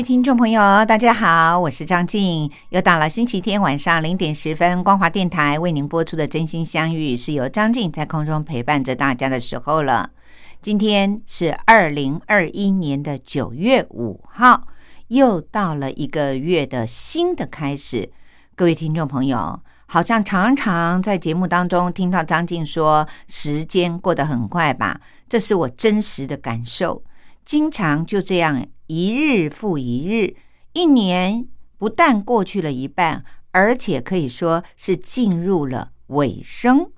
位听众朋友，大家好，我是张静。又到了星期天晚上零点十分，光华电台为您播出的《真心相遇》，是由张静在空中陪伴着大家的时候了。今天是二零二一年的九月五号，又到了一个月的新的开始。各位听众朋友，好像常常在节目当中听到张静说，时间过得很快吧？这是我真实的感受，经常就这样。一日复一日，一年不但过去了一半，而且可以说是进入了尾声。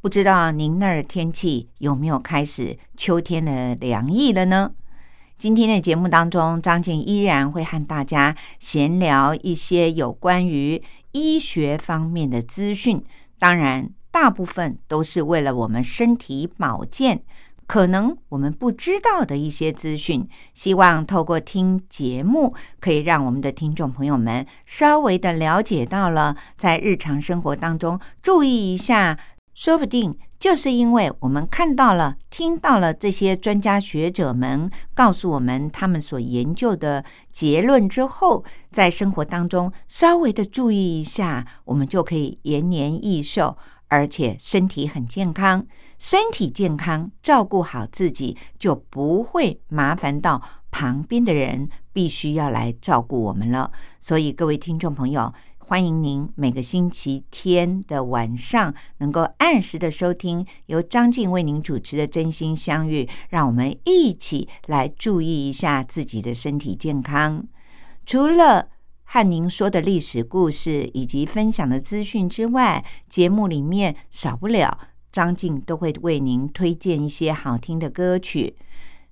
不知道您那儿天气有没有开始秋天的凉意了呢？今天的节目当中，张静依然会和大家闲聊一些有关于医学方面的资讯，当然大部分都是为了我们身体保健。可能我们不知道的一些资讯，希望透过听节目，可以让我们的听众朋友们稍微的了解到了，在日常生活当中注意一下。说不定就是因为我们看到了、听到了这些专家学者们告诉我们他们所研究的结论之后，在生活当中稍微的注意一下，我们就可以延年益寿，而且身体很健康。身体健康，照顾好自己，就不会麻烦到旁边的人必须要来照顾我们了。所以，各位听众朋友，欢迎您每个星期天的晚上能够按时的收听由张静为您主持的《真心相遇》，让我们一起来注意一下自己的身体健康。除了和您说的历史故事以及分享的资讯之外，节目里面少不了。张静都会为您推荐一些好听的歌曲。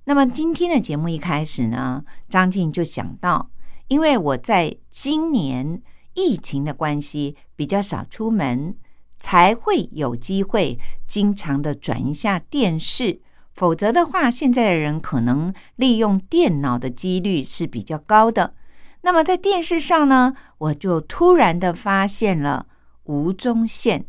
那么今天的节目一开始呢，张静就想到，因为我在今年疫情的关系比较少出门，才会有机会经常的转一下电视。否则的话，现在的人可能利用电脑的几率是比较高的。那么在电视上呢，我就突然的发现了吴宗宪。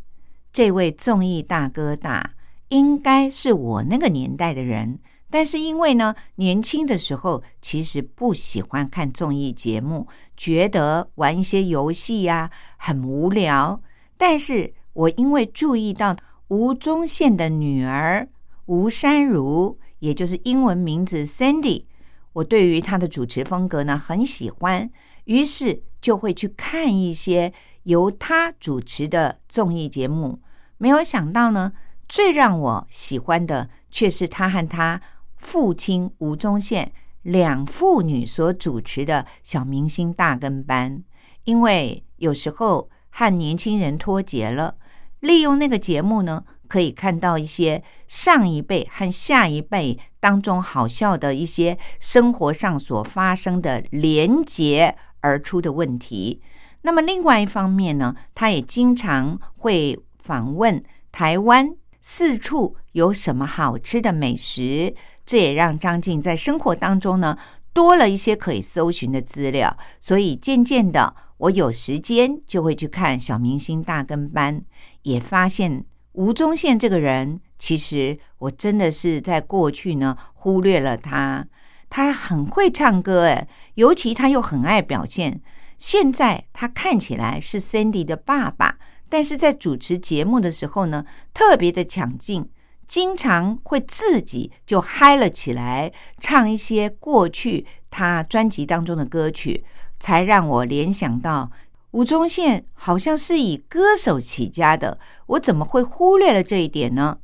这位综艺大哥大应该是我那个年代的人，但是因为呢，年轻的时候其实不喜欢看综艺节目，觉得玩一些游戏呀很无聊。但是我因为注意到吴宗宪的女儿吴珊如，也就是英文名字 Sandy，我对于她的主持风格呢很喜欢，于是就会去看一些。由他主持的综艺节目，没有想到呢，最让我喜欢的却是他和他父亲吴宗宪两父女所主持的小明星大跟班。因为有时候和年轻人脱节了，利用那个节目呢，可以看到一些上一辈和下一辈当中好笑的一些生活上所发生的连结而出的问题。那么另外一方面呢，他也经常会访问台湾四处有什么好吃的美食，这也让张静在生活当中呢多了一些可以搜寻的资料。所以渐渐的，我有时间就会去看小明星大跟班，也发现吴宗宪这个人，其实我真的是在过去呢忽略了他。他很会唱歌，诶，尤其他又很爱表现。现在他看起来是 Cindy 的爸爸，但是在主持节目的时候呢，特别的抢镜，经常会自己就嗨了起来，唱一些过去他专辑当中的歌曲，才让我联想到吴宗宪好像是以歌手起家的，我怎么会忽略了这一点呢？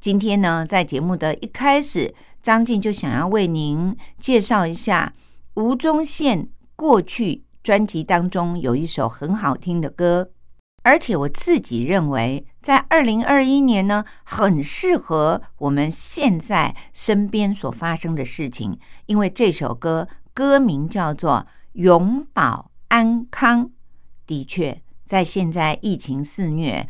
今天呢，在节目的一开始，张静就想要为您介绍一下。吴宗宪过去专辑当中有一首很好听的歌，而且我自己认为，在二零二一年呢，很适合我们现在身边所发生的事情，因为这首歌歌名叫做《永保安康》。的确，在现在疫情肆虐，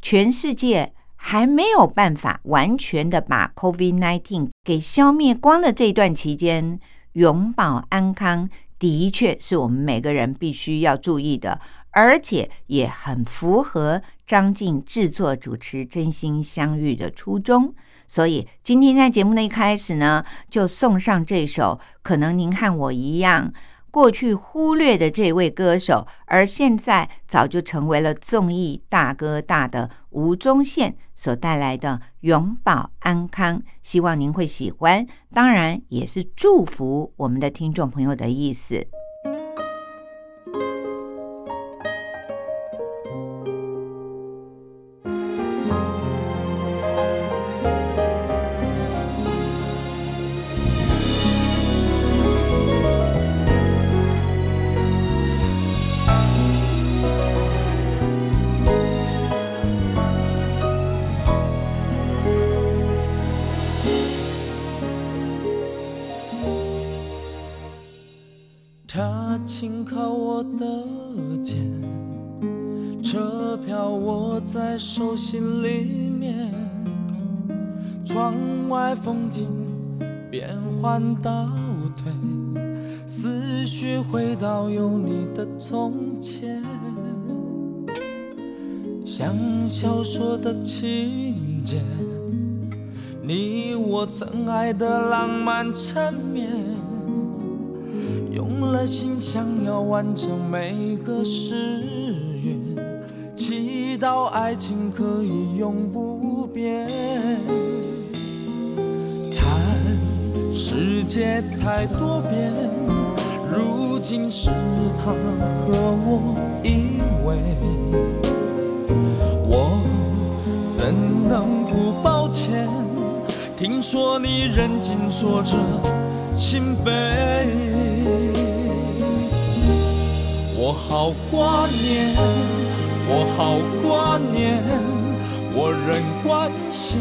全世界。还没有办法完全的把 COVID-19 给消灭光的这段期间，永保安康的确是我们每个人必须要注意的，而且也很符合张静制作主持《真心相遇》的初衷。所以今天在节目的一开始呢，就送上这首，可能您和我一样。过去忽略的这位歌手，而现在早就成为了综艺大哥大的吴宗宪所带来的《永保安康》，希望您会喜欢，当然也是祝福我们的听众朋友的意思。紧靠我的肩，车票握在手心里面，窗外风景变换倒退，思绪回到有你的从前，像小说的情节，你我曾爱的浪漫缠绵。了心想要完成每个誓愿，祈祷爱情可以永不变。看世界太多变，如今是他和我依偎，我怎能不抱歉？听说你认真说着心扉。我好挂念，我好挂念，我仍关心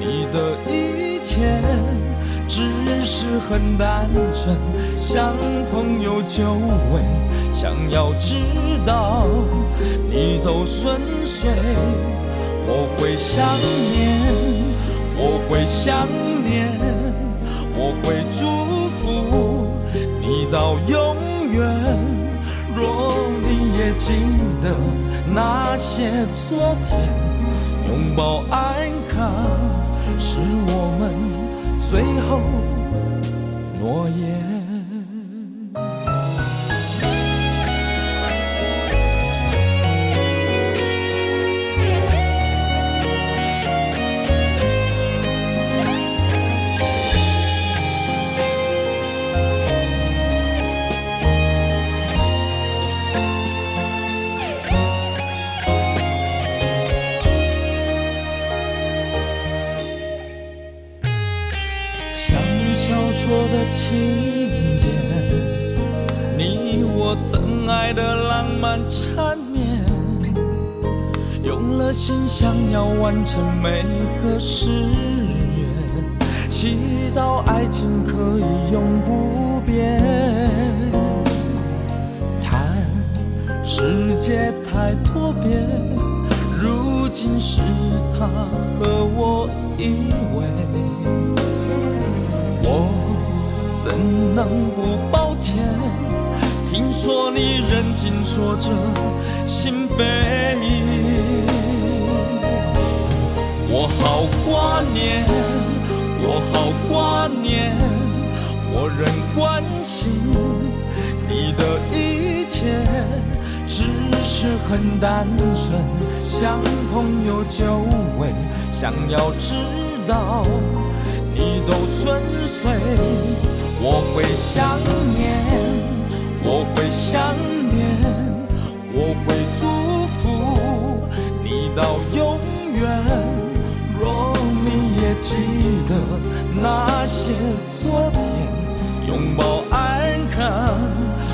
你的一切，只是很单纯，像朋友久违，想要知道你都顺遂。我会想念，我会想念，我会祝福你到永远。也记得那些昨天，拥抱安康，是我们最后诺言。想要完成每个誓言，祈祷爱情可以永不变。叹世界太多变，如今是他和我依偎，我怎能不抱歉？听说你认真说着心扉。我好挂念，我好挂念，我仍关心你的一切，只是很单纯，像朋友久违，想要知道你都顺遂。我会想念，我会想念，我会祝福你到永远。若你也记得那些昨天拥抱安康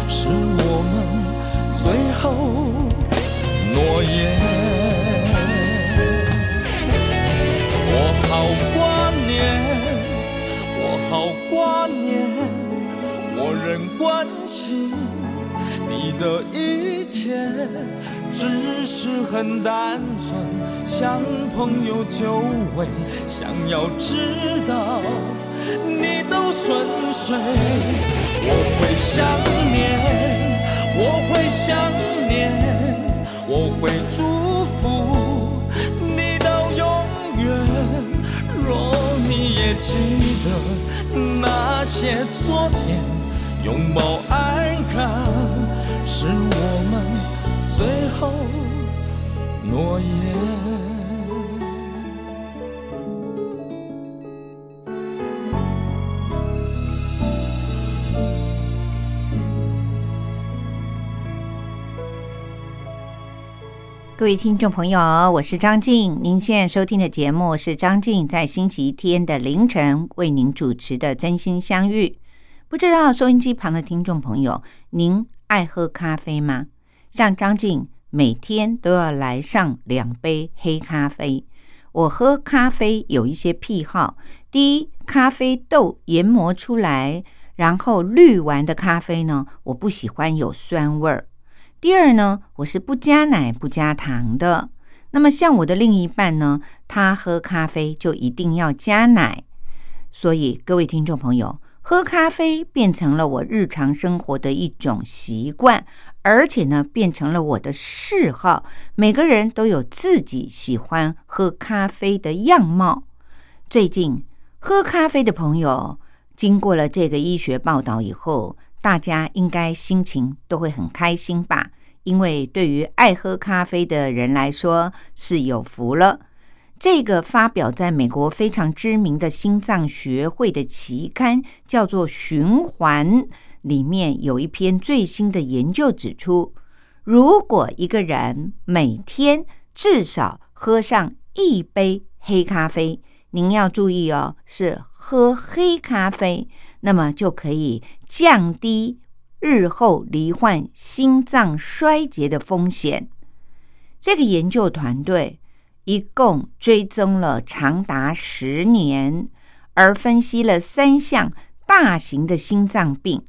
是我们最后诺言我好挂念我好挂念我仍关心你的一切。只是很单纯，像朋友久违，想要知道你都顺遂。我会想念，我会想念，我会祝福你到永远。若你也记得那些昨天，拥抱安康。是我们最后诺言。各位听众朋友，我是张静。您现在收听的节目是张静在星期天的凌晨为您主持的《真心相遇》。不知道收音机旁的听众朋友，您？爱喝咖啡吗？像张静每天都要来上两杯黑咖啡。我喝咖啡有一些癖好：第一，咖啡豆研磨出来然后滤完的咖啡呢，我不喜欢有酸味儿；第二呢，我是不加奶不加糖的。那么像我的另一半呢，他喝咖啡就一定要加奶。所以各位听众朋友。喝咖啡变成了我日常生活的一种习惯，而且呢，变成了我的嗜好。每个人都有自己喜欢喝咖啡的样貌。最近喝咖啡的朋友，经过了这个医学报道以后，大家应该心情都会很开心吧？因为对于爱喝咖啡的人来说，是有福了。这个发表在美国非常知名的心脏学会的期刊叫做《循环》，里面有一篇最新的研究指出，如果一个人每天至少喝上一杯黑咖啡，您要注意哦，是喝黑咖啡，那么就可以降低日后罹患心脏衰竭的风险。这个研究团队。一共追踪了长达十年，而分析了三项大型的心脏病。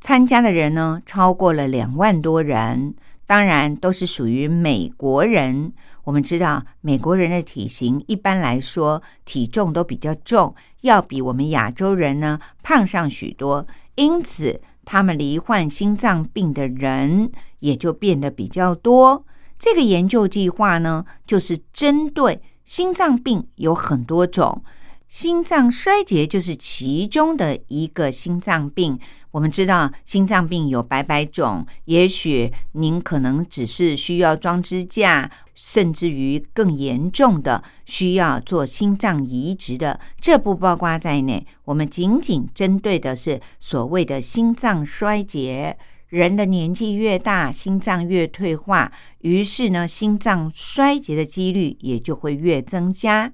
参加的人呢，超过了两万多人，当然都是属于美国人。我们知道，美国人的体型一般来说体重都比较重，要比我们亚洲人呢胖上许多，因此他们罹患心脏病的人也就变得比较多。这个研究计划呢，就是针对心脏病有很多种，心脏衰竭就是其中的一个心脏病。我们知道心脏病有百百种，也许您可能只是需要装支架，甚至于更严重的需要做心脏移植的，这不包括在内。我们仅仅针对的是所谓的心脏衰竭。人的年纪越大，心脏越退化，于是呢，心脏衰竭的几率也就会越增加。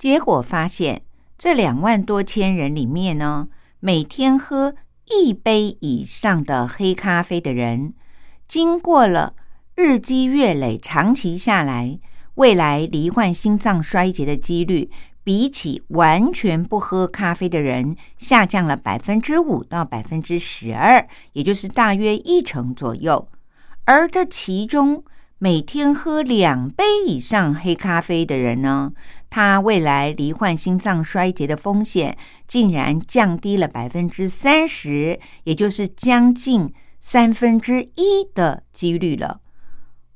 结果发现，这两万多千人里面呢，每天喝一杯以上的黑咖啡的人，经过了日积月累，长期下来，未来罹患心脏衰竭的几率。比起完全不喝咖啡的人，下降了百分之五到百分之十二，也就是大约一成左右。而这其中，每天喝两杯以上黑咖啡的人呢，他未来罹患心脏衰竭的风险竟然降低了百分之三十，也就是将近三分之一的几率了。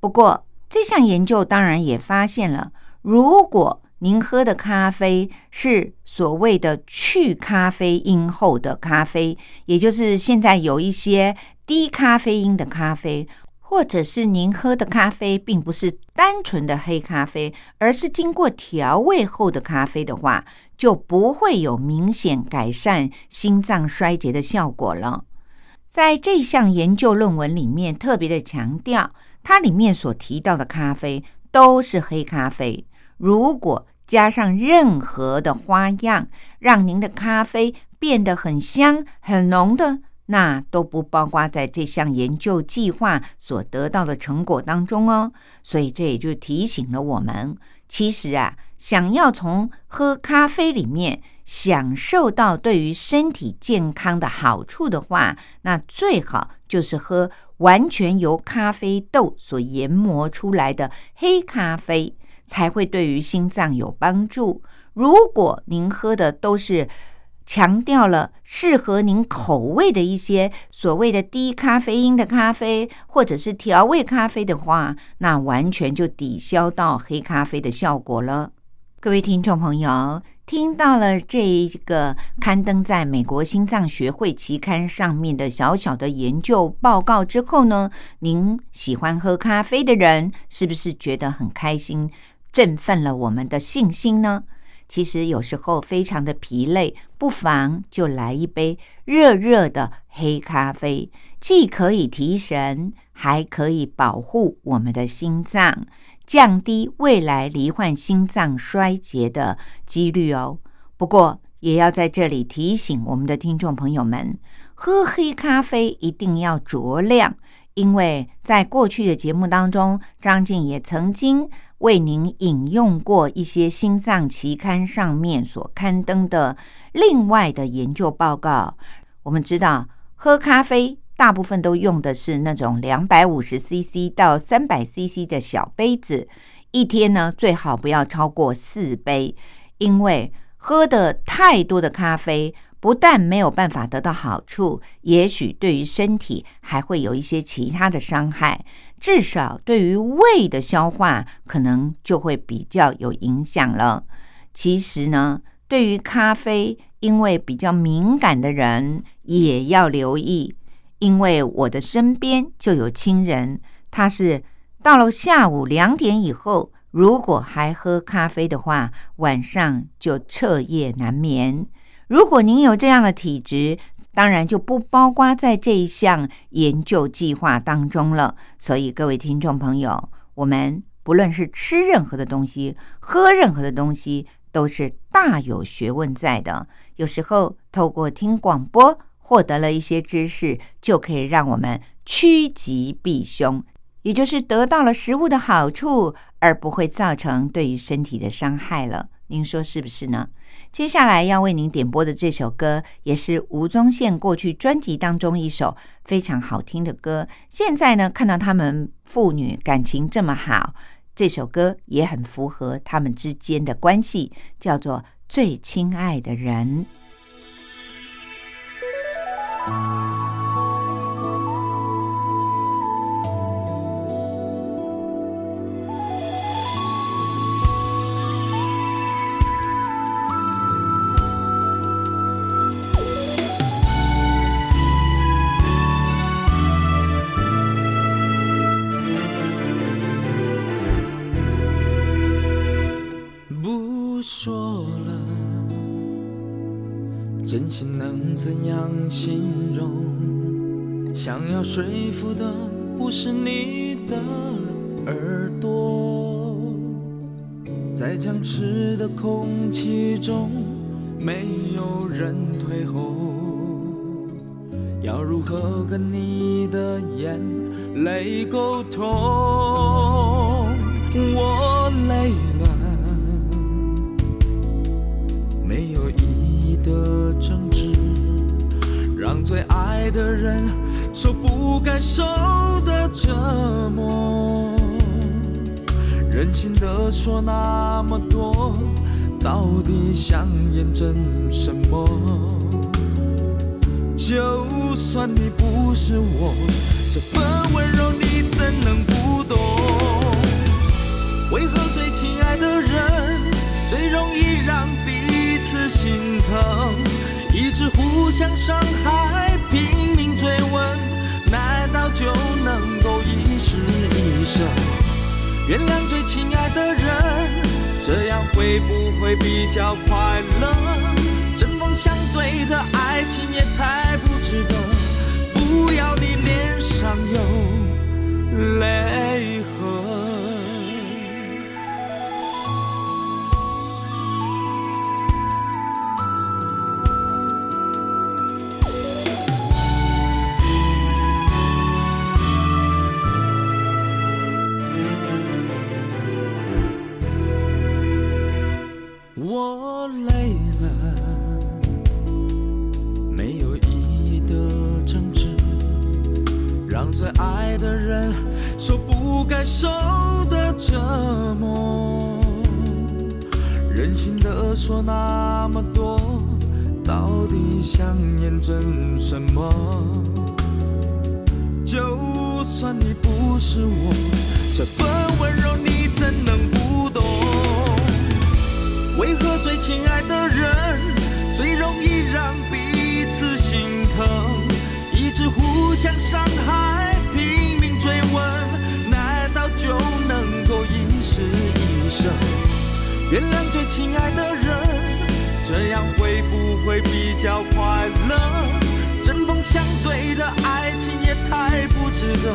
不过，这项研究当然也发现了，如果您喝的咖啡是所谓的去咖啡因后的咖啡，也就是现在有一些低咖啡因的咖啡，或者是您喝的咖啡并不是单纯的黑咖啡，而是经过调味后的咖啡的话，就不会有明显改善心脏衰竭的效果了。在这项研究论文里面特别的强调，它里面所提到的咖啡都是黑咖啡，如果加上任何的花样，让您的咖啡变得很香、很浓的，那都不包括在这项研究计划所得到的成果当中哦。所以这也就提醒了我们，其实啊，想要从喝咖啡里面享受到对于身体健康的好处的话，那最好就是喝完全由咖啡豆所研磨出来的黑咖啡，才会对于心脏有帮助。如果您喝的都是强调了适合您口味的一些所谓的低咖啡因的咖啡，或者是调味咖啡的话，那完全就抵消到黑咖啡的效果了。各位听众朋友，听到了这一个刊登在美国心脏学会期刊上面的小小的研究报告之后呢，您喜欢喝咖啡的人是不是觉得很开心，振奋了我们的信心呢？其实有时候非常的疲累，不妨就来一杯热热的黑咖啡，既可以提神，还可以保护我们的心脏，降低未来罹患心脏衰竭的几率哦。不过，也要在这里提醒我们的听众朋友们，喝黑咖啡一定要酌量，因为在过去的节目当中，张静也曾经。为您引用过一些心脏期刊上面所刊登的另外的研究报告。我们知道，喝咖啡大部分都用的是那种两百五十 CC 到三百 CC 的小杯子，一天呢最好不要超过四杯，因为喝的太多的咖啡，不但没有办法得到好处，也许对于身体还会有一些其他的伤害。至少对于胃的消化，可能就会比较有影响了。其实呢，对于咖啡，因为比较敏感的人也要留意。因为我的身边就有亲人，他是到了下午两点以后，如果还喝咖啡的话，晚上就彻夜难眠。如果您有这样的体质，当然就不包括在这一项研究计划当中了。所以各位听众朋友，我们不论是吃任何的东西，喝任何的东西，都是大有学问在的。有时候透过听广播获得了一些知识，就可以让我们趋吉避凶，也就是得到了食物的好处，而不会造成对于身体的伤害了。您说是不是呢？接下来要为您点播的这首歌，也是吴宗宪过去专辑当中一首非常好听的歌。现在呢，看到他们父女感情这么好，这首歌也很符合他们之间的关系，叫做《最亲爱的人》。怎样形容？想要说服的不是你的耳朵，在僵持的空气中，没有人退后。要如何跟你的眼泪沟通？我累爱的人。受不该受的折磨，任性的说那么多，到底想验证什么？就算你不是我，这份温柔你怎能不懂？为何最亲爱的人最容易让彼此心疼，一直互相伤害？拼命追问，难道就能够一世一生原谅最亲爱的人，这样会不会比较快乐？针锋相对的爱情也太不值得，不要你脸上有泪痕。的人受不该受的折磨。任性的说那么多，到底想验证什么？就算你不是我，这份温柔你怎能不懂？为何最亲爱的原谅最亲爱的人，这样会不会比较快乐？针锋相对的爱情也太不值得，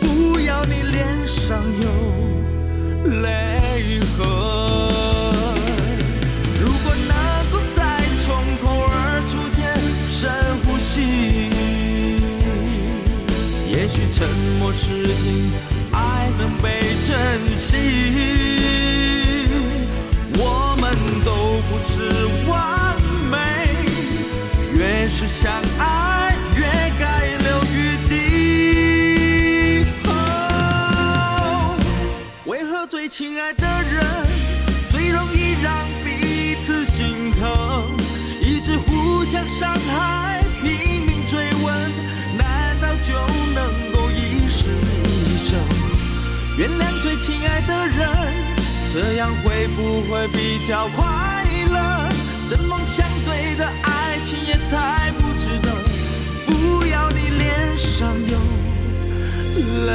不要你脸上有泪痕。如果能够再从口而出间深呼吸，也许沉默是金，爱能被珍惜。直互相伤害，拼命追问，难道就能够一世一生？原谅最亲爱的人。这样会不会比较快乐？针锋相对的爱情也太不值得，不要你脸上有泪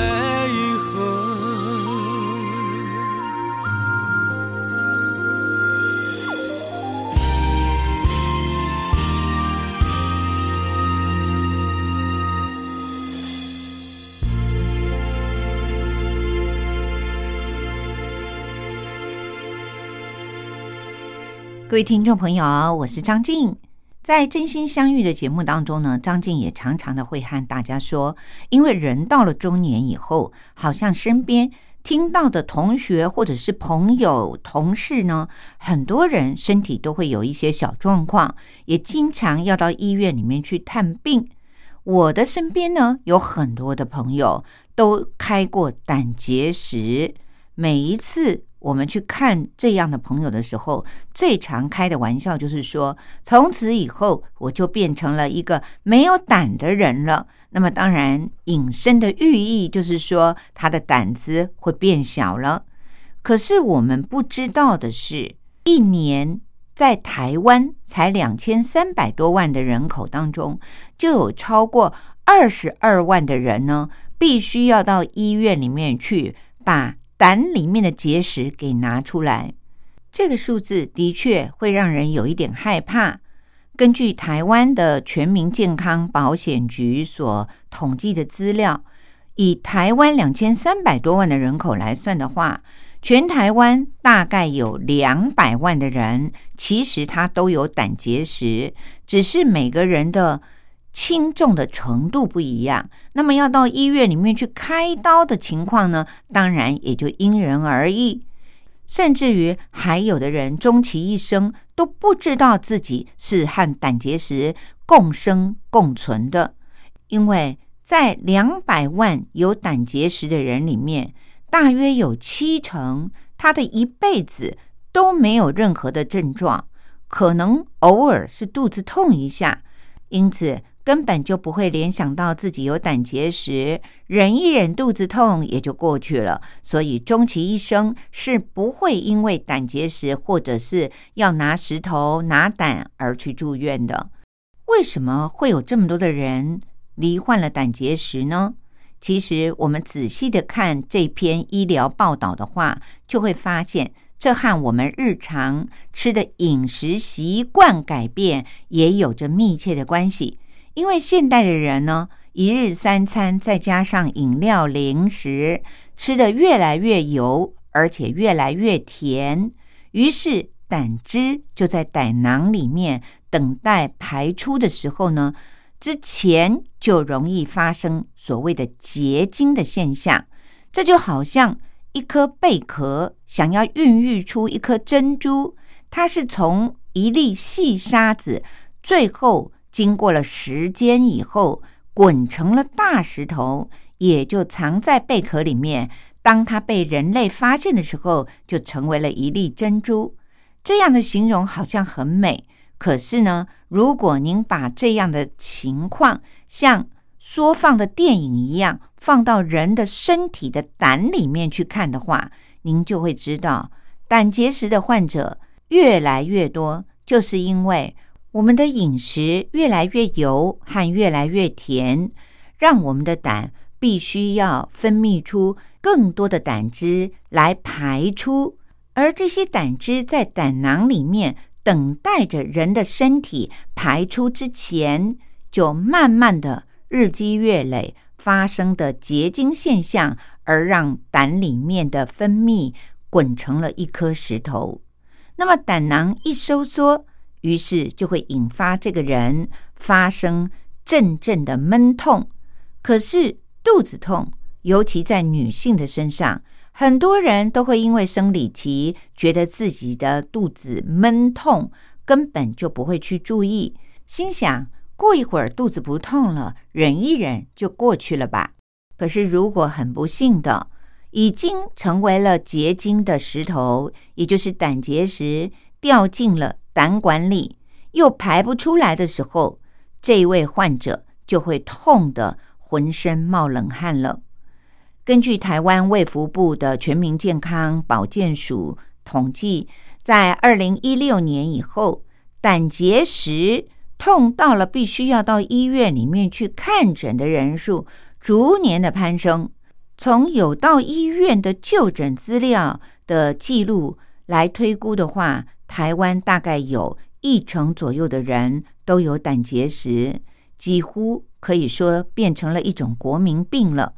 各位听众朋友，我是张静。在真心相遇的节目当中呢，张静也常常的会和大家说，因为人到了中年以后，好像身边听到的同学或者是朋友、同事呢，很多人身体都会有一些小状况，也经常要到医院里面去探病。我的身边呢，有很多的朋友都开过胆结石，每一次。我们去看这样的朋友的时候，最常开的玩笑就是说，从此以后我就变成了一个没有胆的人了。那么，当然引申的寓意就是说，他的胆子会变小了。可是我们不知道的是，一年在台湾才两千三百多万的人口当中，就有超过二十二万的人呢，必须要到医院里面去把。胆里面的结石给拿出来，这个数字的确会让人有一点害怕。根据台湾的全民健康保险局所统计的资料，以台湾两千三百多万的人口来算的话，全台湾大概有两百万的人，其实他都有胆结石，只是每个人的。轻重的程度不一样，那么要到医院里面去开刀的情况呢？当然也就因人而异，甚至于还有的人终其一生都不知道自己是和胆结石共生共存的，因为在两百万有胆结石的人里面，大约有七成他的一辈子都没有任何的症状，可能偶尔是肚子痛一下，因此。根本就不会联想到自己有胆结石，忍一忍肚子痛也就过去了。所以终其一生是不会因为胆结石或者是要拿石头拿胆而去住院的。为什么会有这么多的人罹患了胆结石呢？其实我们仔细的看这篇医疗报道的话，就会发现这和我们日常吃的饮食习惯改变也有着密切的关系。因为现代的人呢，一日三餐再加上饮料、零食，吃的越来越油，而且越来越甜，于是胆汁就在胆囊里面等待排出的时候呢，之前就容易发生所谓的结晶的现象。这就好像一颗贝壳想要孕育出一颗珍珠，它是从一粒细沙子最后。经过了时间以后，滚成了大石头，也就藏在贝壳里面。当它被人类发现的时候，就成为了一粒珍珠。这样的形容好像很美，可是呢，如果您把这样的情况像缩放的电影一样放到人的身体的胆里面去看的话，您就会知道，胆结石的患者越来越多，就是因为我们的饮食越来越油和越来越甜，让我们的胆必须要分泌出更多的胆汁来排出。而这些胆汁在胆囊里面等待着人的身体排出之前，就慢慢的日积月累发生的结晶现象，而让胆里面的分泌滚成了一颗石头。那么胆囊一收缩，于是就会引发这个人发生阵阵的闷痛。可是肚子痛，尤其在女性的身上。很多人都会因为生理期觉得自己的肚子闷痛，根本就不会去注意，心想过一会儿肚子不痛了，忍一忍就过去了吧。可是如果很不幸的已经成为了结晶的石头，也就是胆结石掉进了胆管里，又排不出来的时候，这位患者就会痛得浑身冒冷汗了。根据台湾卫福部的全民健康保健署统计，在二零一六年以后，胆结石痛到了必须要到医院里面去看诊的人数逐年的攀升。从有到医院的就诊资料的记录来推估的话，台湾大概有一成左右的人都有胆结石，几乎可以说变成了一种国民病了。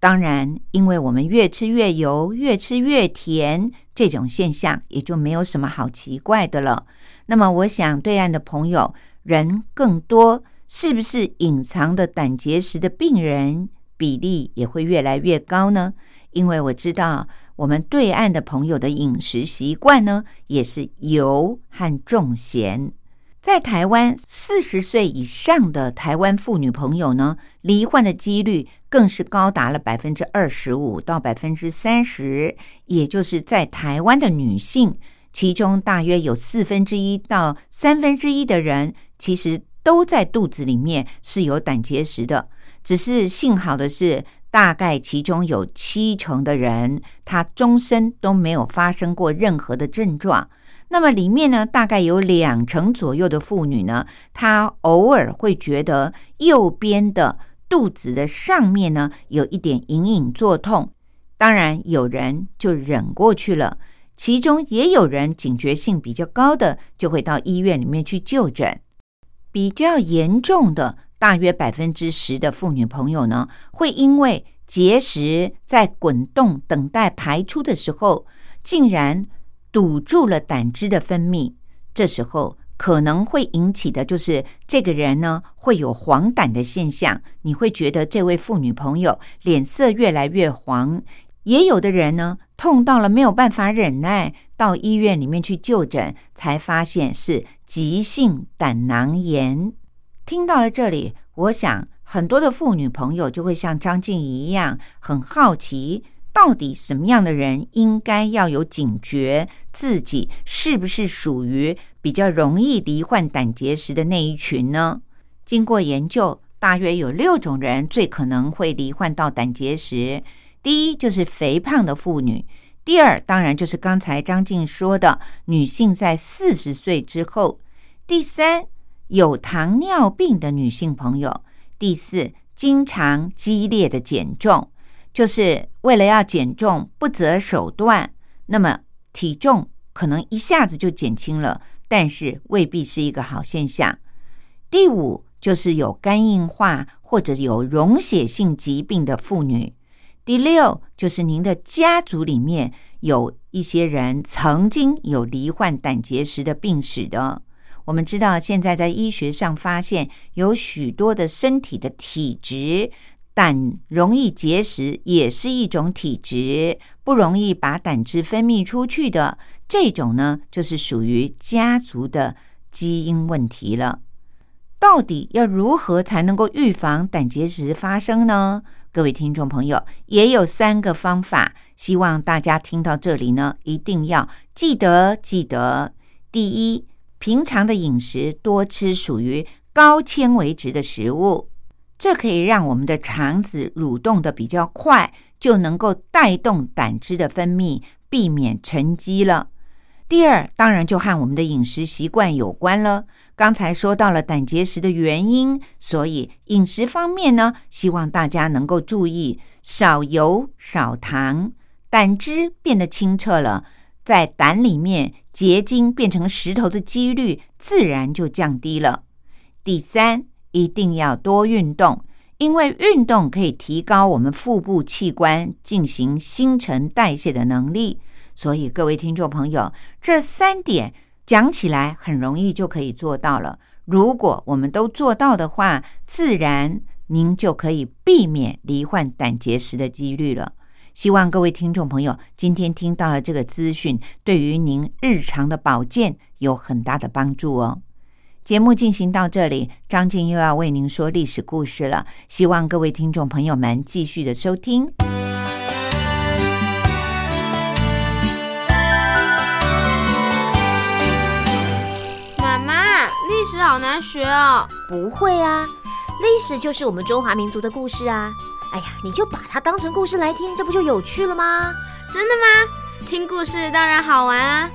当然，因为我们越吃越油，越吃越甜，这种现象也就没有什么好奇怪的了。那么，我想对岸的朋友人更多，是不是隐藏的胆结石的病人比例也会越来越高呢？因为我知道我们对岸的朋友的饮食习惯呢，也是油和重咸。在台湾，四十岁以上的台湾妇女朋友呢，罹患的几率更是高达了百分之二十五到百分之三十。也就是在台湾的女性，其中大约有四分之一到三分之一的人，其实都在肚子里面是有胆结石的。只是幸好的是，大概其中有七成的人，他终身都没有发生过任何的症状。那么里面呢，大概有两成左右的妇女呢，她偶尔会觉得右边的肚子的上面呢有一点隐隐作痛。当然，有人就忍过去了，其中也有人警觉性比较高的，就会到医院里面去就诊。比较严重的，大约百分之十的妇女朋友呢，会因为结石在滚动等待排出的时候，竟然。堵住了胆汁的分泌，这时候可能会引起的就是这个人呢会有黄疸的现象。你会觉得这位妇女朋友脸色越来越黄，也有的人呢痛到了没有办法忍耐，到医院里面去就诊，才发现是急性胆囊炎。听到了这里，我想很多的妇女朋友就会像张静怡一样很好奇。到底什么样的人应该要有警觉，自己是不是属于比较容易罹患胆结石的那一群呢？经过研究，大约有六种人最可能会罹患到胆结石。第一就是肥胖的妇女，第二当然就是刚才张静说的女性在四十岁之后，第三有糖尿病的女性朋友，第四经常激烈的减重。就是为了要减重，不择手段，那么体重可能一下子就减轻了，但是未必是一个好现象。第五就是有肝硬化或者有溶血性疾病的妇女。第六就是您的家族里面有一些人曾经有罹患胆结石的病史的。我们知道，现在在医学上发现有许多的身体的体质。胆容易结石也是一种体质，不容易把胆汁分泌出去的这种呢，就是属于家族的基因问题了。到底要如何才能够预防胆结石发生呢？各位听众朋友，也有三个方法，希望大家听到这里呢，一定要记得记得。第一，平常的饮食多吃属于高纤维质的食物，这可以让我们的肠子蠕动的比较快，就能够带动胆汁的分泌，避免沉积了。第二，当然就和我们的饮食习惯有关了。刚才说到了胆结石的原因，所以饮食方面呢，希望大家能够注意少油少糖，胆汁变得清澈了，在胆里面结晶变成石头的几率自然就降低了。第三，一定要多运动，因为运动可以提高我们腹部器官进行新陈代谢的能力。所以，各位听众朋友，这三点讲起来很容易就可以做到了。如果我们都做到的话，自然您就可以避免罹患胆结石的几率了。希望各位听众朋友今天听到了这个资讯，对于您日常的保健有很大的帮助哦。节目进行到这里，张静又要为您说历史故事了。希望各位听众朋友们继续的收听。妈妈历史好难学哦，不会啊，历史就是我们中华民族的故事啊。哎呀，你就把它当成故事来听，这不就有趣了吗？真的吗？听故事当然好玩啊，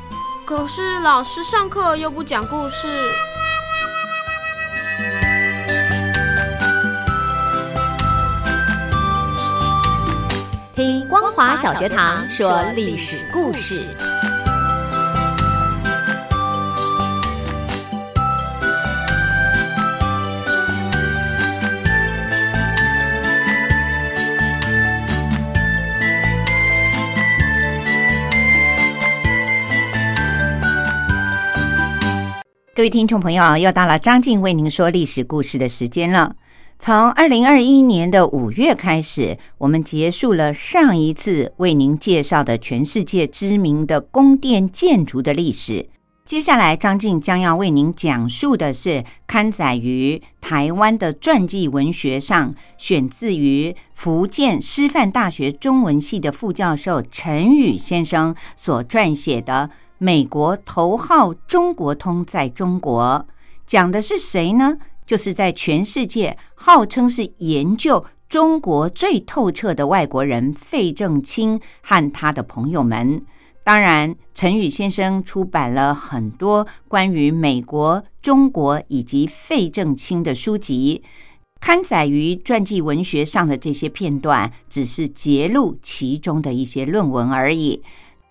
可是老师上课又不讲故事。听光华小学堂说历史故事。各位听众朋友，又到了张静为您说历史故事的时间了。从二零二一年的五月开始，我们结束了上一次为您介绍的全世界知名的宫殿建筑的历史。接下来，张静将要为您讲述的是刊载于台湾的传记文学上，选自于福建师范大学中文系的副教授陈宇先生所撰写的。美国头号中国通在中国讲的是谁呢？就是在全世界号称是研究中国最透彻的外国人费正清和他的朋友们。当然，陈宇先生出版了很多关于美国、中国以及费正清的书籍，刊载于传记文学上的这些片段，只是揭露其中的一些论文而已。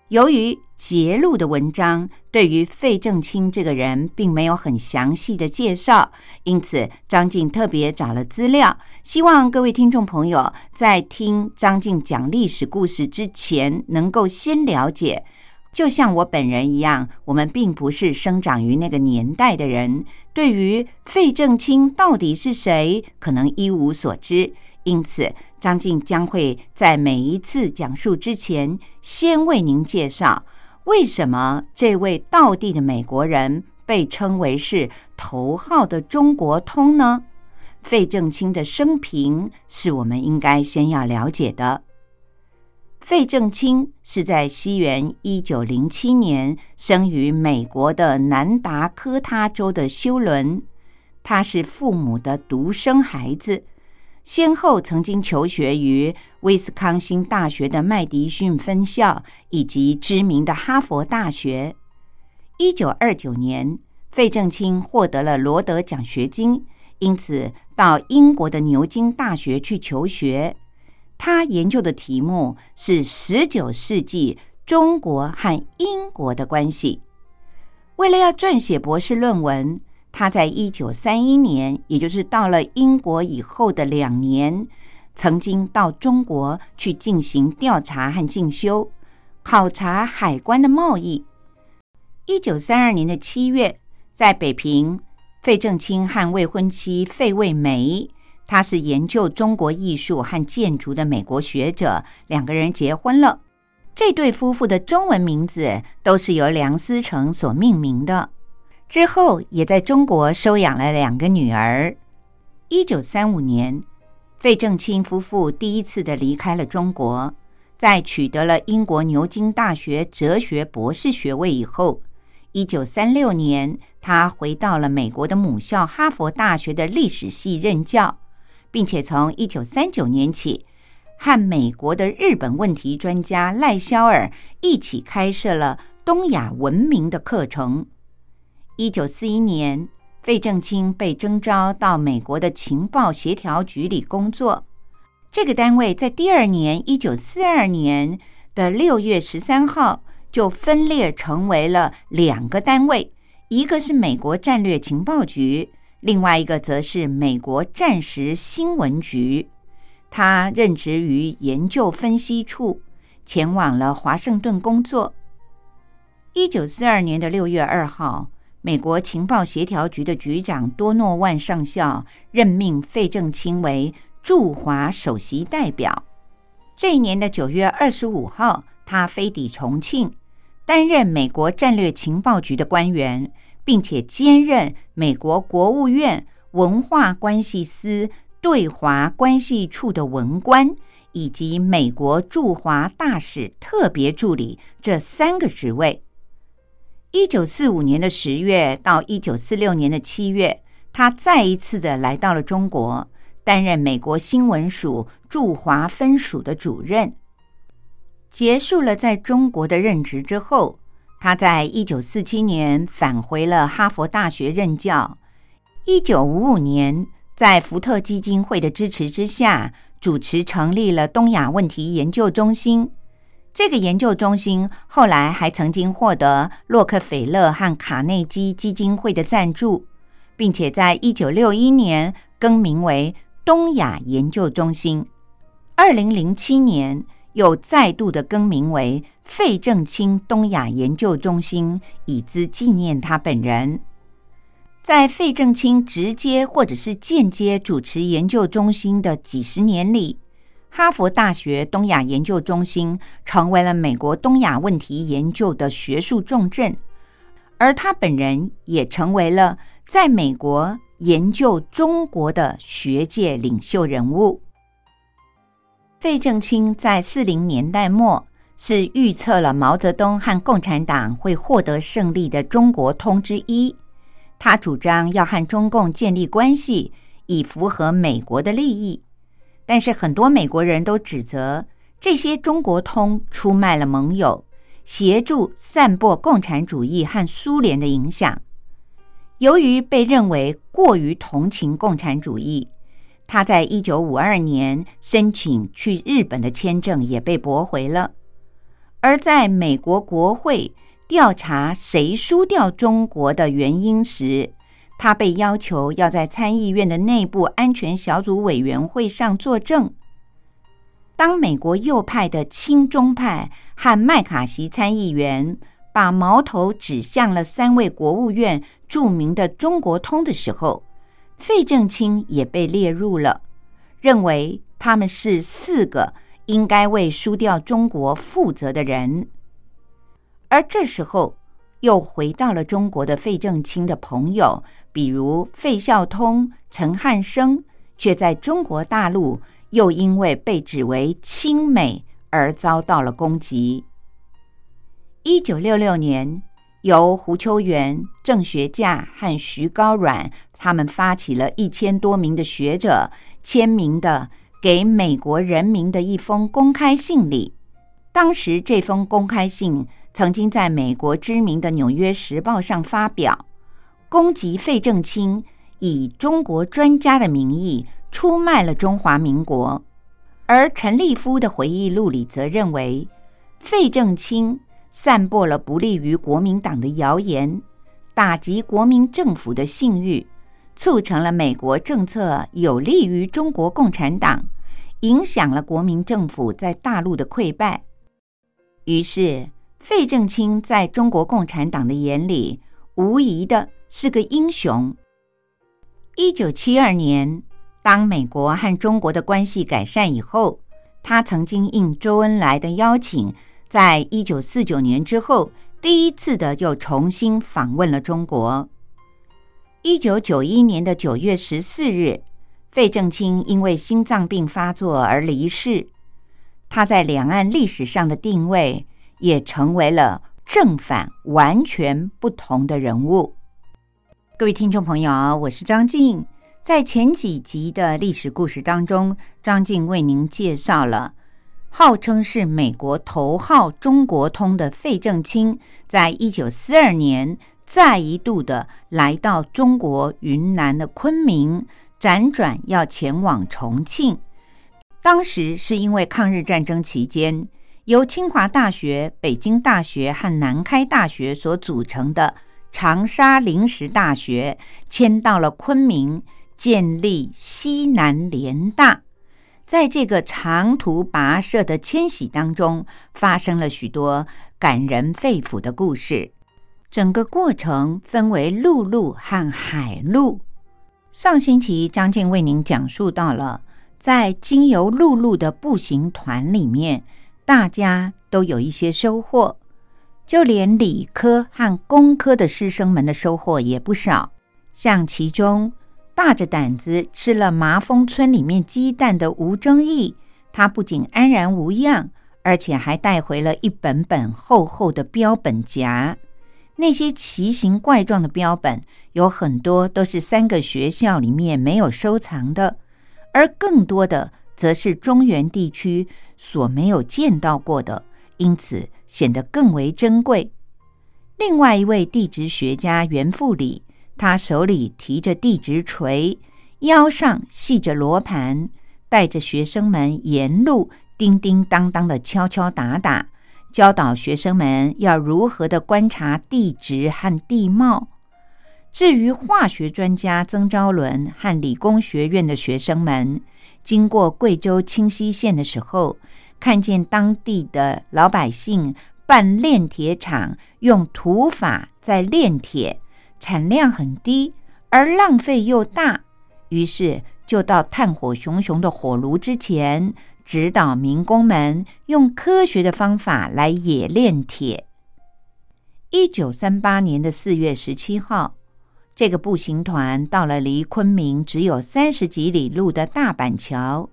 由于揭露的文章对于费正清这个人并没有很详细的介绍，因此张静特别找了资料，希望各位听众朋友在听张静讲历史故事之前，能够先了解。就像我本人一样，我们并不是生长于那个年代的人，对于费正清到底是谁，可能一无所知。因此，张静将会在每一次讲述之前，先为您介绍为什么这位道地的美国人被称为是头号的中国通呢？费正清的生平是我们应该先要了解的。费正清是在西元一九零七年生于美国的南达科他州的休伦，他是父母的独生孩子。先后曾经求学于威斯康星大学的麦迪逊分校以及知名的哈佛大学。一九二九年，费正清获得了罗德奖学金，因此到英国的牛津大学去求学。他研究的题目是十九世纪中国和英国的关系。为了要撰写博士论文。他在一九三一年，也就是到了英国以后的两年，曾经到中国去进行调查和进修，考察海关的贸易。一九三二年的七月，在北平，费正清和未婚妻费慰梅，他是研究中国艺术和建筑的美国学者，两个人结婚了。这对夫妇的中文名字都是由梁思成所命名的。之后也在中国收养了两个女儿。一九三五年，费正清夫妇第一次的离开了中国，在取得了英国牛津大学哲学博士学位以后，一九三六年，他回到了美国的母校哈佛大学的历史系任教，并且从一九三九年起，和美国的日本问题专家赖肖尔一起开设了东亚文明的课程。一九四一年，费正清被征召到美国的情报协调局里工作。这个单位在第二年，一九四二年的六月十三号就分裂成为了两个单位，一个是美国战略情报局，另外一个则是美国战时新闻局。他任职于研究分析处，前往了华盛顿工作。一九四二年的六月二号。美国情报协调局的局长多诺万上校任命费正清为驻华首席代表。这一年的九月二十五号，他飞抵重庆，担任美国战略情报局的官员，并且兼任美国国务院文化关系司对华关系处的文官，以及美国驻华大使特别助理这三个职位。一九四五年的十月到一九四六年的七月，他再一次的来到了中国，担任美国新闻署驻华分署的主任。结束了在中国的任职之后，他在一九四七年返回了哈佛大学任教。一九五五年，在福特基金会的支持之下，主持成立了东亚问题研究中心。这个研究中心后来还曾经获得洛克菲勒和卡内基基金会的赞助，并且在一九六一年更名为东亚研究中心。二零零七年又再度的更名为费正清东亚研究中心，以资纪念他本人。在费正清直接或者是间接主持研究中心的几十年里。哈佛大学东亚研究中心成为了美国东亚问题研究的学术重镇，而他本人也成为了在美国研究中国的学界领袖人物。费正清在四零年代末是预测了毛泽东和共产党会获得胜利的中国通之一，他主张要和中共建立关系，以符合美国的利益。但是很多美国人都指责这些中国通出卖了盟友，协助散播共产主义和苏联的影响。由于被认为过于同情共产主义，他在一九五二年申请去日本的签证也被驳回了。而在美国国会调查谁输掉中国的原因时，他被要求要在参议院的内部安全小组委员会上作证。当美国右派的亲中派和麦卡锡参议员把矛头指向了三位国务院著名的中国通的时候，费正清也被列入了，认为他们是四个应该为输掉中国负责的人。而这时候，又回到了中国的费正清的朋友。比如费孝通、陈汉生，却在中国大陆又因为被指为亲美而遭到了攻击。一九六六年，由胡秋原、郑学稼和徐高阮他们发起了一千多名的学者签名的给美国人民的一封公开信里。当时这封公开信曾经在美国知名的《纽约时报》上发表。攻击费正清以中国专家的名义出卖了中华民国，而陈立夫的回忆录里则认为，费正清散播了不利于国民党的谣言，打击国民政府的信誉，促成了美国政策有利于中国共产党，影响了国民政府在大陆的溃败。于是，费正清在中国共产党的眼里，无疑的。是个英雄。一九七二年，当美国和中国的关系改善以后，他曾经应周恩来的邀请，在一九四九年之后，第一次的又重新访问了中国。一九九一年的九月十四日，费正清因为心脏病发作而离世。他在两岸历史上的定位，也成为了正反完全不同的人物。各位听众朋友，我是张静。在前几集的历史故事当中，张静为您介绍了号称是美国头号中国通的费正清，在一九四二年再一度的来到中国云南的昆明，辗转要前往重庆。当时是因为抗日战争期间，由清华大学、北京大学和南开大学所组成的长沙临时大学迁到了昆明。建立西南联大，在这个长途跋涉的迁徙当中，发生了许多感人肺腑的故事。整个过程分为陆路和海路。上星期张静为您讲述到了，在经由陆路的步行团里面，大家都有一些收获，就连理科和工科的师生们的收获也不少，像其中。大着胆子吃了麻风村里面鸡蛋的吴争义，他不仅安然无恙，而且还带回了一本本厚厚的标本夹。那些奇形怪状的标本，有很多都是三个学校里面没有收藏的，而更多的则是中原地区所没有见到过的，因此显得更为珍贵。另外一位地质学家袁复礼。他手里提着地质锤，腰上系着罗盘，带着学生们沿路叮叮当当的敲敲打打，教导学生们要如何的观察地质和地貌。至于化学专家曾昭伦和理工学院的学生们，经过贵州清溪县的时候，看见当地的老百姓办炼铁厂，用土法在炼铁。产量很低，而浪费又大，于是就到炭火熊熊的火炉之前，指导民工们用科学的方法来冶炼铁。一九三八年的四月十七号，这个步行团到了离昆明只有三十几里路的大板桥。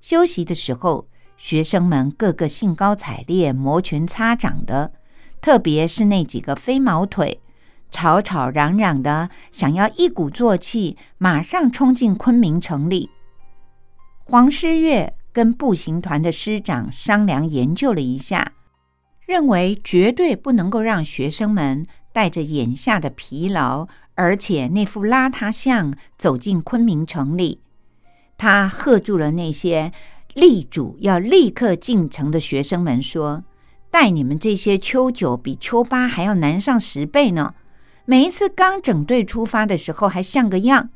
休息的时候，学生们个个兴高采烈、摩拳擦掌的，特别是那几个飞毛腿。吵吵嚷嚷的，想要一鼓作气，马上冲进昆明城里。黄师岳跟步行团的师长商量研究了一下，认为绝对不能够让学生们带着眼下的疲劳，而且那副邋遢相走进昆明城里。他喝住了那些力主要立刻进城的学生们，说：“带你们这些秋九比秋八还要难上十倍呢。”每一次刚整队出发的时候还像个样，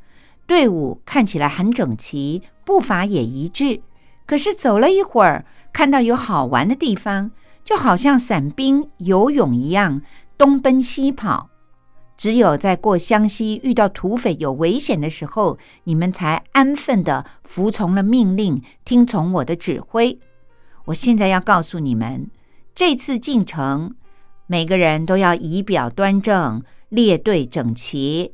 队伍看起来很整齐，步伐也一致。可是走了一会儿，看到有好玩的地方，就好像伞兵游泳一样东奔西跑。只有在过湘西遇到土匪有危险的时候，你们才安分的服从了命令，听从我的指挥。我现在要告诉你们，这次进城，每个人都要仪表端正。列队整齐。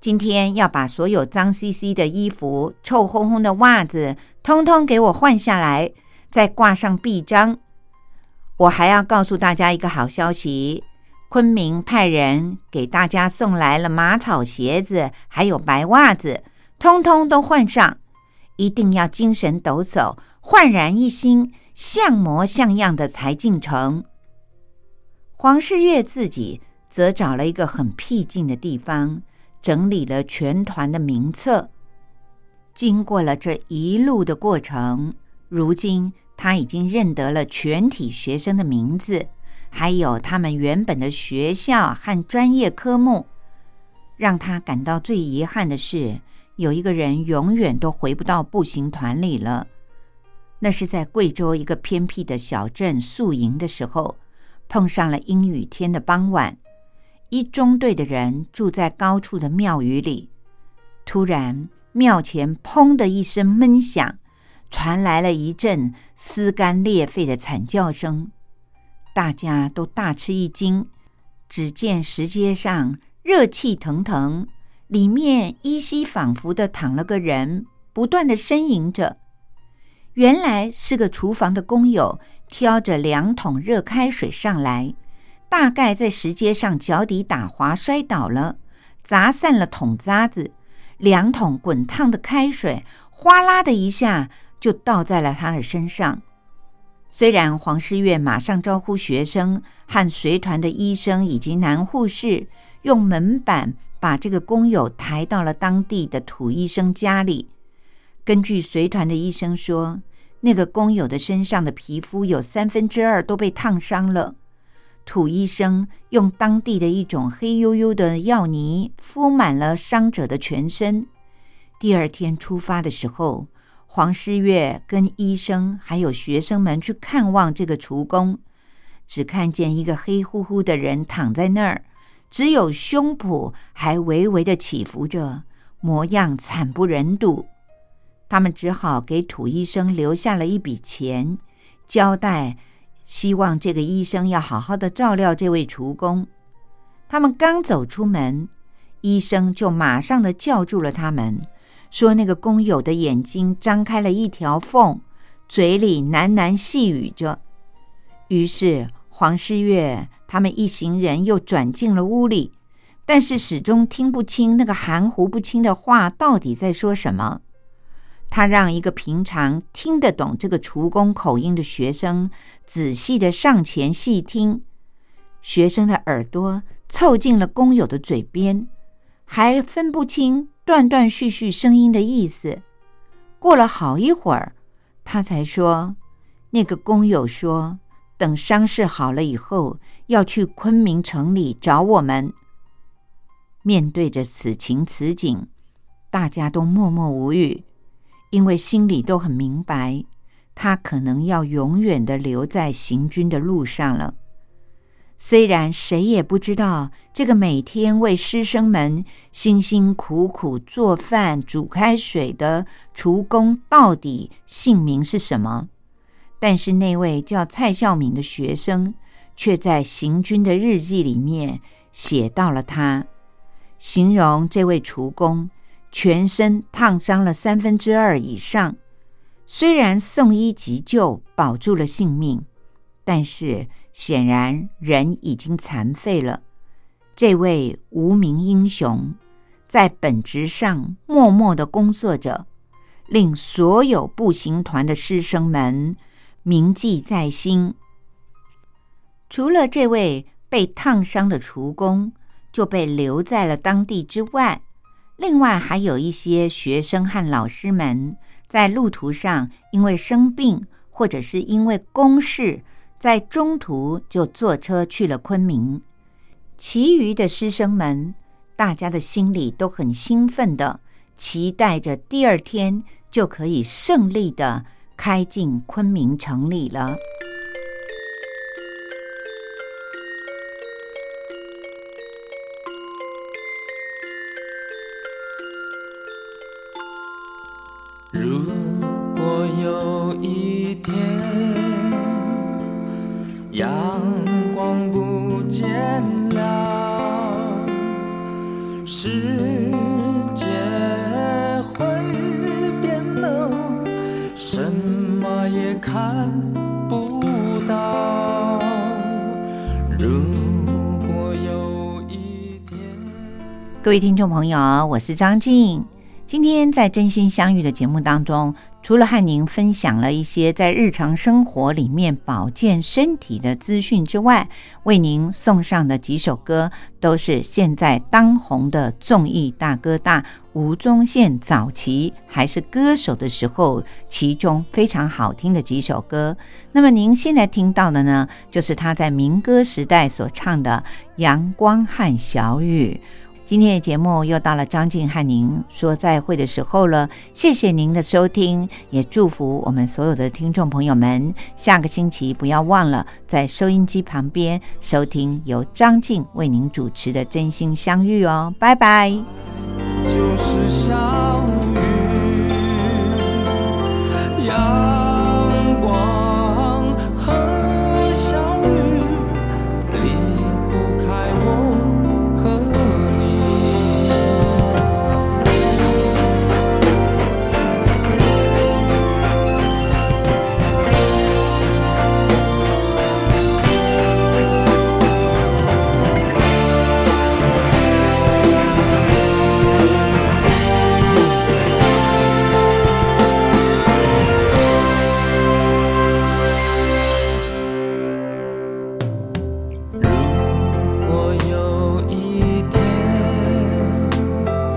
今天要把所有脏兮兮的衣服、臭烘烘的袜子，通通给我换下来，再挂上臂章。我还要告诉大家一个好消息：昆明派人给大家送来了马草鞋子，还有白袜子，通通都换上。一定要精神抖擞，焕然一新，像模像样的才进城。黄世月自己。则找了一个很僻静的地方，整理了全团的名册。经过了这一路的过程，如今他已经认得了全体学生的名字，还有他们原本的学校和专业科目。让他感到最遗憾的是，有一个人永远都回不到步行团里了。那是在贵州一个偏僻的小镇宿营的时候，碰上了阴雨天的傍晚。一中队的人住在高处的庙宇里，突然庙前“砰”的一声闷响，传来了一阵撕肝裂肺的惨叫声，大家都大吃一惊。只见石阶上热气腾腾，里面依稀仿佛的躺了个人，不断的呻吟着。原来是个厨房的工友挑着两桶热开水上来，大概在石阶上脚底打滑摔倒了，砸散了桶渣子，两桶滚烫的开水哗啦的一下就倒在了他的身上。虽然黄师月马上招呼学生和随团的医生以及男护士，用门板把这个工友抬到了当地的土医生家里。根据随团的医生说，那个工友的身上的皮肤有三分之二都被烫伤了。土医生用当地的一种黑黝黝的药泥敷满了伤者的全身。第二天出发的时候。黄诗月跟医生还有学生们去看望这个厨工，只看见一个黑乎乎的人躺在那儿，只有胸脯还微微的起伏着，模样惨不忍睹。他们只好给土医生留下了一笔钱，交代希望这个医生要好好的照料这位厨工。他们刚走出门，医生就马上的叫住了他们。说那个工友的眼睛张开了一条缝，嘴里喃喃细语着。于是黄诗月他们一行人又转进了屋里，但是始终听不清那个含糊不清的话到底在说什么。他让一个平常听得懂这个厨工口音的学生仔细的上前细听，学生的耳朵凑近了工友的嘴边，还分不清。断断续续声音的意思，过了好一会儿，他才说：“那个工友说，等伤势好了以后，要去昆明城里找我们。”面对着此情此景，大家都默默无语，因为心里都很明白，他可能要永远的留在行军的路上了。虽然谁也不知道这个每天为师生们辛辛苦苦做饭、煮开水的厨工到底姓名是什么，但是那位叫蔡孝敏的学生却在行军的日记里面写到了他，形容这位厨工全身烫伤了三分之二以上，虽然送医急救保住了性命，但是。显然，人已经残废了。这位无名英雄，在本职上默默的工作着，令所有步行团的师生们铭记在心。除了这位被烫伤的厨工就被留在了当地之外，另外还有一些学生和老师们在路途上因为生病，或者是因为公事。在中途就坐车去了昆明，其余的师生们，大家的心里都很兴奋的，期待着第二天就可以胜利的开进昆明城里了。如果有一天各位听众朋友，我是张静。今天在真心相遇的节目当中，除了和您分享了一些在日常生活里面保健身体的资讯之外，为您送上的几首歌都是现在当红的综艺大哥大吴宗宪早期还是歌手的时候，其中非常好听的几首歌。那么您现在听到的呢，就是他在民歌时代所唱的《阳光和小雨》。今天的节目又到了张静和您说再会的时候了，谢谢您的收听，也祝福我们所有的听众朋友们，下个星期不要忘了在收音机旁边收听由张静为您主持的《真心相遇》哦，拜拜。就是相遇